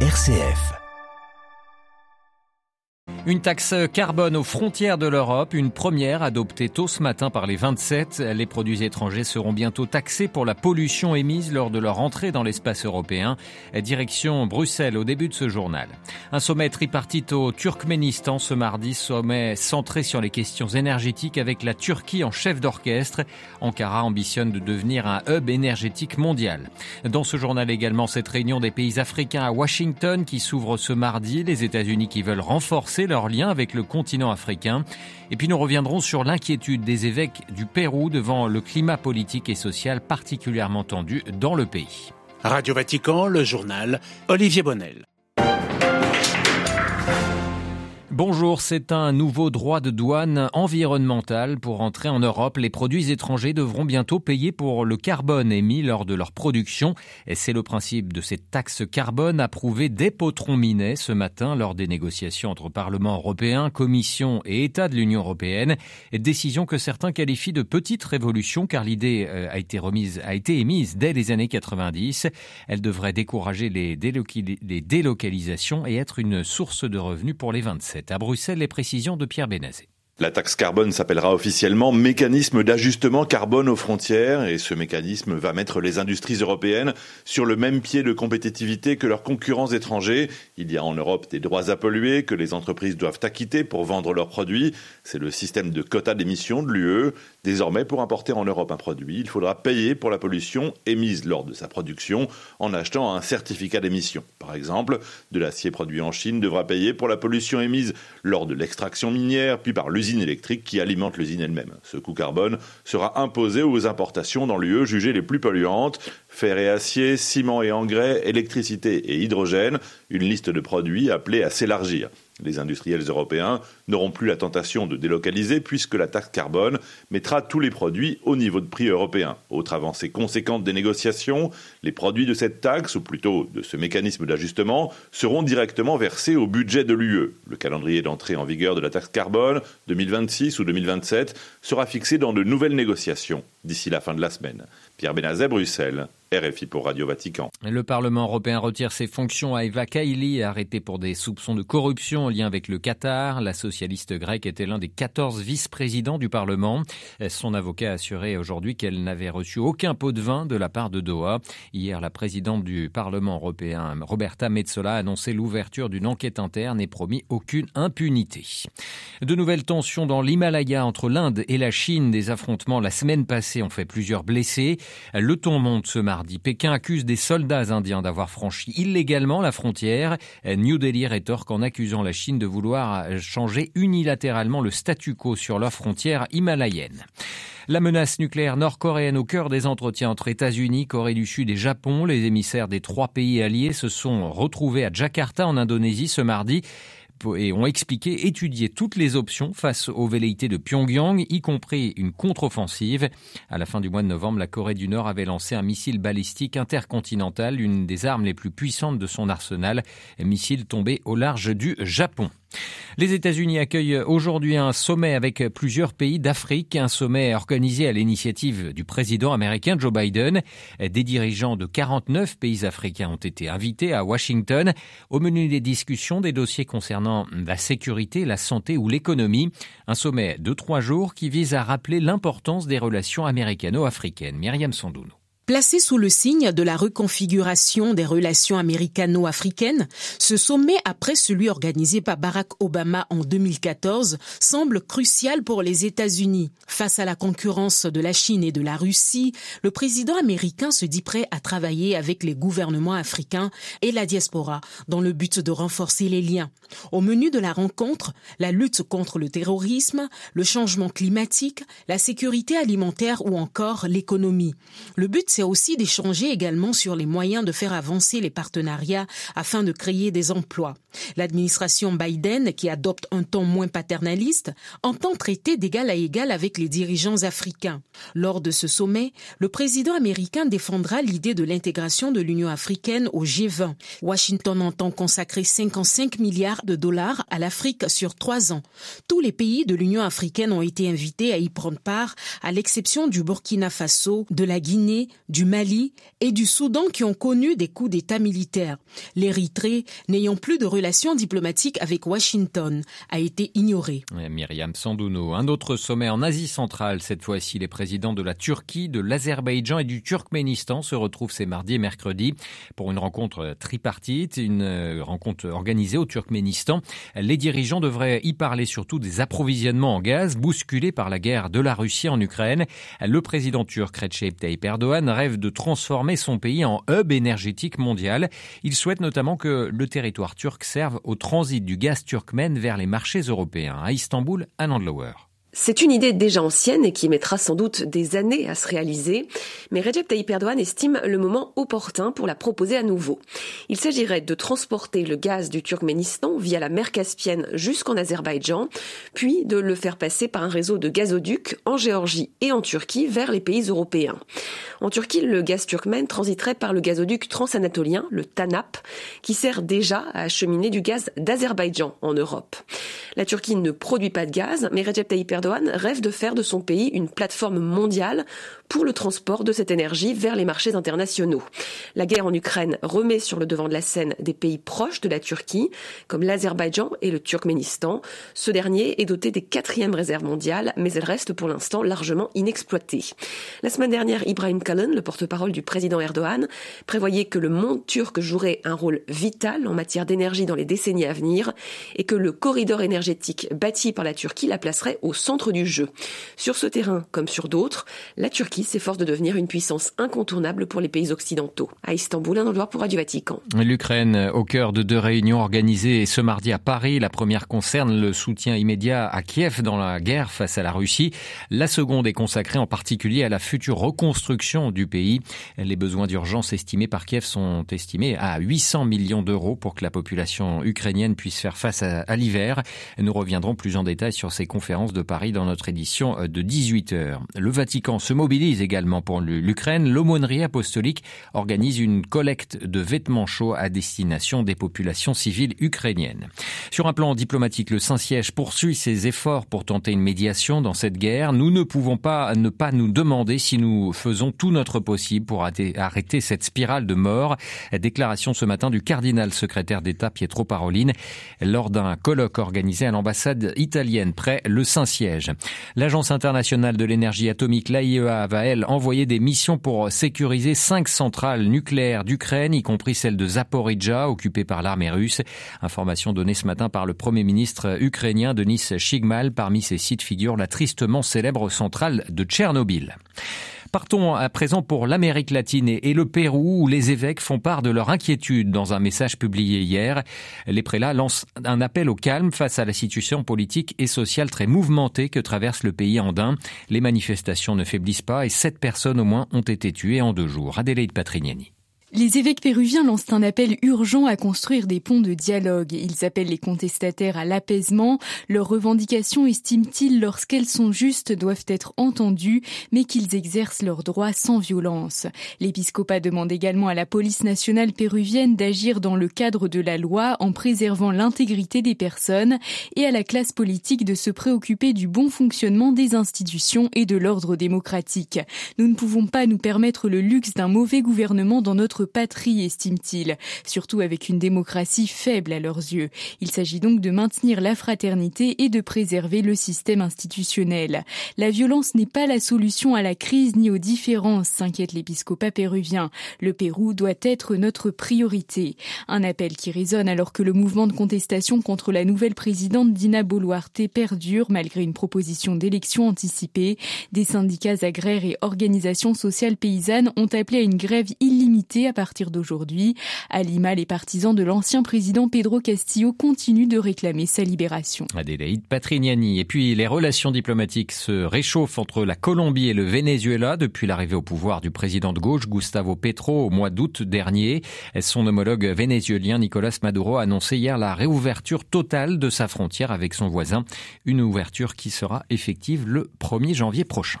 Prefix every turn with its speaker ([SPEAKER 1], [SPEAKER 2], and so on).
[SPEAKER 1] RCF.
[SPEAKER 2] Une taxe carbone aux frontières de l'Europe, une première adoptée tôt ce matin par les 27. Les produits étrangers seront bientôt taxés pour la pollution émise lors de leur entrée dans l'espace européen. Direction Bruxelles au début de ce journal. Un sommet tripartite au Turkménistan ce mardi, sommet centré sur les questions énergétiques avec la Turquie en chef d'orchestre. Ankara ambitionne de devenir un hub énergétique mondial. Dans ce journal également, cette réunion des pays africains à Washington qui s'ouvre ce mardi, les États-Unis qui veulent renforcer leur avec le continent africain. Et puis nous reviendrons sur l'inquiétude des évêques du Pérou devant le climat politique et social particulièrement tendu dans le pays.
[SPEAKER 3] Radio Vatican, le journal Olivier Bonnel.
[SPEAKER 2] Bonjour, c'est un nouveau droit de douane environnemental pour entrer en Europe. Les produits étrangers devront bientôt payer pour le carbone émis lors de leur production. Et c'est le principe de cette taxe carbone approuvée des potrons minets ce matin lors des négociations entre Parlement européen, Commission et États de l'Union européenne. Décision que certains qualifient de petite révolution car l'idée euh, a été remise, a été émise dès les années 90. Elle devrait décourager les, délocalisations et être une source de revenus pour les 27. À Bruxelles, les précisions de Pierre Bénazé.
[SPEAKER 4] La taxe carbone s'appellera officiellement mécanisme d'ajustement carbone aux frontières et ce mécanisme va mettre les industries européennes sur le même pied de compétitivité que leurs concurrents étrangers. Il y a en Europe des droits à polluer que les entreprises doivent acquitter pour vendre leurs produits. C'est le système de quotas d'émissions de l'UE. Désormais, pour importer en Europe un produit, il faudra payer pour la pollution émise lors de sa production en achetant un certificat d'émission. Par exemple, de l'acier produit en Chine devra payer pour la pollution émise lors de l'extraction minière, puis par l'usine électrique qui alimente l'usine elle-même. Ce coût carbone sera imposé aux importations dans l'UE jugées les plus polluantes, fer et acier, ciment et engrais, électricité et hydrogène, une liste de produits appelée à s'élargir. Les industriels européens n'auront plus la tentation de délocaliser puisque la taxe carbone mettra tous les produits au niveau de prix européen. Autre avancée conséquente des négociations, les produits de cette taxe, ou plutôt de ce mécanisme d'ajustement, seront directement versés au budget de l'UE. Le calendrier d'entrée en vigueur de la taxe carbone, 2026 ou 2027, sera fixé dans de nouvelles négociations d'ici la fin de la semaine. Pierre Benazet, Bruxelles. RFI pour Radio Vatican.
[SPEAKER 2] Le Parlement européen retire ses fonctions à Eva Kaili, arrêtée pour des soupçons de corruption en lien avec le Qatar. La socialiste grecque était l'un des 14 vice-présidents du Parlement. Son avocat a assuré aujourd'hui qu'elle n'avait reçu aucun pot de vin de la part de Doha. Hier, la présidente du Parlement européen, Roberta Metsola, a annoncé l'ouverture d'une enquête interne et promis aucune impunité. De nouvelles tensions dans l'Himalaya entre l'Inde et la Chine. Des affrontements la semaine passée ont fait plusieurs blessés. Le ton monte ce mardi Pékin accuse des soldats indiens d'avoir franchi illégalement la frontière. New Delhi rétorque en accusant la Chine de vouloir changer unilatéralement le statu quo sur leur frontière himalayenne. La menace nucléaire nord-coréenne au cœur des entretiens entre États-Unis, Corée du Sud et Japon. Les émissaires des trois pays alliés se sont retrouvés à Jakarta en Indonésie ce mardi et ont expliqué étudier toutes les options face aux velléités de Pyongyang, y compris une contre-offensive. À la fin du mois de novembre, la Corée du Nord avait lancé un missile balistique intercontinental, une des armes les plus puissantes de son arsenal, missile tombé au large du Japon. Les États-Unis accueillent aujourd'hui un sommet avec plusieurs pays d'Afrique, un sommet organisé à l'initiative du président américain Joe Biden. Des dirigeants de 49 pays africains ont été invités à Washington. Au menu des discussions, des dossiers concernant la sécurité, la santé ou l'économie. Un sommet de trois jours qui vise à rappeler l'importance des relations américano-africaines. Myriam Sandouno.
[SPEAKER 5] Placé sous le signe de la reconfiguration des relations américano-africaines, ce sommet, après celui organisé par Barack Obama en 2014, semble crucial pour les États-Unis. Face à la concurrence de la Chine et de la Russie, le président américain se dit prêt à travailler avec les gouvernements africains et la diaspora dans le but de renforcer les liens. Au menu de la rencontre, la lutte contre le terrorisme, le changement climatique, la sécurité alimentaire ou encore l'économie. Le but c'est aussi d'échanger également sur les moyens de faire avancer les partenariats afin de créer des emplois. L'administration Biden, qui adopte un ton moins paternaliste, entend traiter d'égal à égal avec les dirigeants africains. Lors de ce sommet, le président américain défendra l'idée de l'intégration de l'Union africaine au G20. Washington entend consacrer 55 milliards de dollars à l'Afrique sur trois ans. Tous les pays de l'Union africaine ont été invités à y prendre part, à l'exception du Burkina Faso, de la Guinée, du Mali et du Soudan qui ont connu des coups d'État militaires. L'Érythrée, n'ayant plus de diplomatiques avec Washington, a été ignorée.
[SPEAKER 2] Myriam Sandouno. Un autre sommet en Asie centrale. Cette fois-ci, les présidents de la Turquie, de l'Azerbaïdjan et du Turkménistan se retrouvent ces mardis et mercredis pour une rencontre tripartite, une euh, rencontre organisée au Turkménistan. Les dirigeants devraient y parler surtout des approvisionnements en gaz bousculés par la guerre de la Russie en Ukraine. Le président turc Recep Tayyip Erdogan rêve de transformer son pays en hub énergétique mondial. Il souhaite notamment que le territoire turc serve au transit du gaz turkmène vers les marchés européens. À Istanbul, à Landlower.
[SPEAKER 1] C'est une idée déjà ancienne et qui mettra sans doute des années à se réaliser, mais Recep Tayyip Erdogan estime le moment opportun pour la proposer à nouveau. Il s'agirait de transporter le gaz du Turkménistan via la mer Caspienne jusqu'en Azerbaïdjan, puis de le faire passer par un réseau de gazoducs en Géorgie et en Turquie vers les pays européens. En Turquie, le gaz turkmène transiterait par le gazoduc transanatolien, le TANAP, qui sert déjà à acheminer du gaz d'Azerbaïdjan en Europe. La Turquie ne produit pas de gaz, mais Recep Tayyip Erdogan rêve de faire de son pays une plateforme mondiale pour le transport de cette énergie vers les marchés internationaux. La guerre en Ukraine remet sur le devant de la scène des pays proches de la Turquie, comme l'Azerbaïdjan et le Turkménistan. Ce dernier est doté des quatrièmes réserves mondiales, mais elle reste pour l'instant largement inexploitée. La semaine dernière, Ibrahim Kalın, le porte-parole du président Erdogan, prévoyait que le monde turc jouerait un rôle vital en matière d'énergie dans les décennies à venir et que le corridor énergétique bâtie par la Turquie la placerait au centre du jeu. Sur ce terrain, comme sur d'autres, la Turquie s'efforce de devenir une puissance incontournable pour les pays occidentaux. À Istanbul, un endroit pour Radio Vatican.
[SPEAKER 2] L'Ukraine, au cœur de deux réunions organisées ce mardi à Paris. La première concerne le soutien immédiat à Kiev dans la guerre face à la Russie. La seconde est consacrée en particulier à la future reconstruction du pays. Les besoins d'urgence estimés par Kiev sont estimés à 800 millions d'euros pour que la population ukrainienne puisse faire face à, à l'hiver. Nous reviendrons plus en détail sur ces conférences de Paris dans notre édition euh, de 18h. Le Vatican se mobilise également pour l'Ukraine. L'aumônerie apostolique organise une collecte de vêtements chauds à destination des populations civiles ukrainiennes. Sur un plan diplomatique, le Saint-Siège poursuit ses efforts pour tenter une médiation dans cette guerre. Nous ne pouvons pas ne pas nous demander si nous faisons tout notre possible pour arrêter cette spirale de mort. Déclaration ce matin du cardinal secrétaire d'État Pietro Parolin lors d'un colloque organisé à l'ambassade italienne près le Saint-Siège. L'Agence internationale de l'énergie atomique, l'AIEA, va elle envoyer des missions pour sécuriser cinq centrales nucléaires d'Ukraine, y compris celle de Zaporizhzhia, occupée par l'armée russe. Information donnée ce matin par le Premier ministre ukrainien Denis Shigmal. Parmi ces sites figure la tristement célèbre centrale de Tchernobyl. Partons à présent pour l'Amérique latine et le Pérou où les évêques font part de leur inquiétude dans un message publié hier. Les prélats lancent un appel au calme face à la situation politique et sociale très mouvementée que traverse le pays andin. Les manifestations ne faiblissent pas et sept personnes au moins ont été tuées en deux jours. Adélaïde Patrignani.
[SPEAKER 6] Les évêques péruviens lancent un appel urgent à construire des ponts de dialogue. Ils appellent les contestataires à l'apaisement. Leurs revendications, estiment-ils, lorsqu'elles sont justes, doivent être entendues, mais qu'ils exercent leurs droits sans violence. L'épiscopat demande également à la police nationale péruvienne d'agir dans le cadre de la loi en préservant l'intégrité des personnes et à la classe politique de se préoccuper du bon fonctionnement des institutions et de l'ordre démocratique. Nous ne pouvons pas nous permettre le luxe d'un mauvais gouvernement dans notre patrie, estime-t-il, surtout avec une démocratie faible à leurs yeux. Il s'agit donc de maintenir la fraternité et de préserver le système institutionnel. La violence n'est pas la solution à la crise ni aux différences, s'inquiète l'épiscopat péruvien. Le Pérou doit être notre priorité. Un appel qui résonne alors que le mouvement de contestation contre la nouvelle présidente Dina Boluarte perdure malgré une proposition d'élection anticipée. Des syndicats agraires et organisations sociales paysannes ont appelé à une grève illimitée à partir d'aujourd'hui. À Lima, les partisans de l'ancien président Pedro Castillo continuent de réclamer sa libération.
[SPEAKER 2] Adélaïde Patrignani. Et puis les relations diplomatiques se réchauffent entre la Colombie et le Venezuela depuis l'arrivée au pouvoir du président de gauche Gustavo Petro au mois d'août dernier. Son homologue vénézuélien Nicolas Maduro a annoncé hier la réouverture totale de sa frontière avec son voisin, une ouverture qui sera effective le 1er janvier prochain.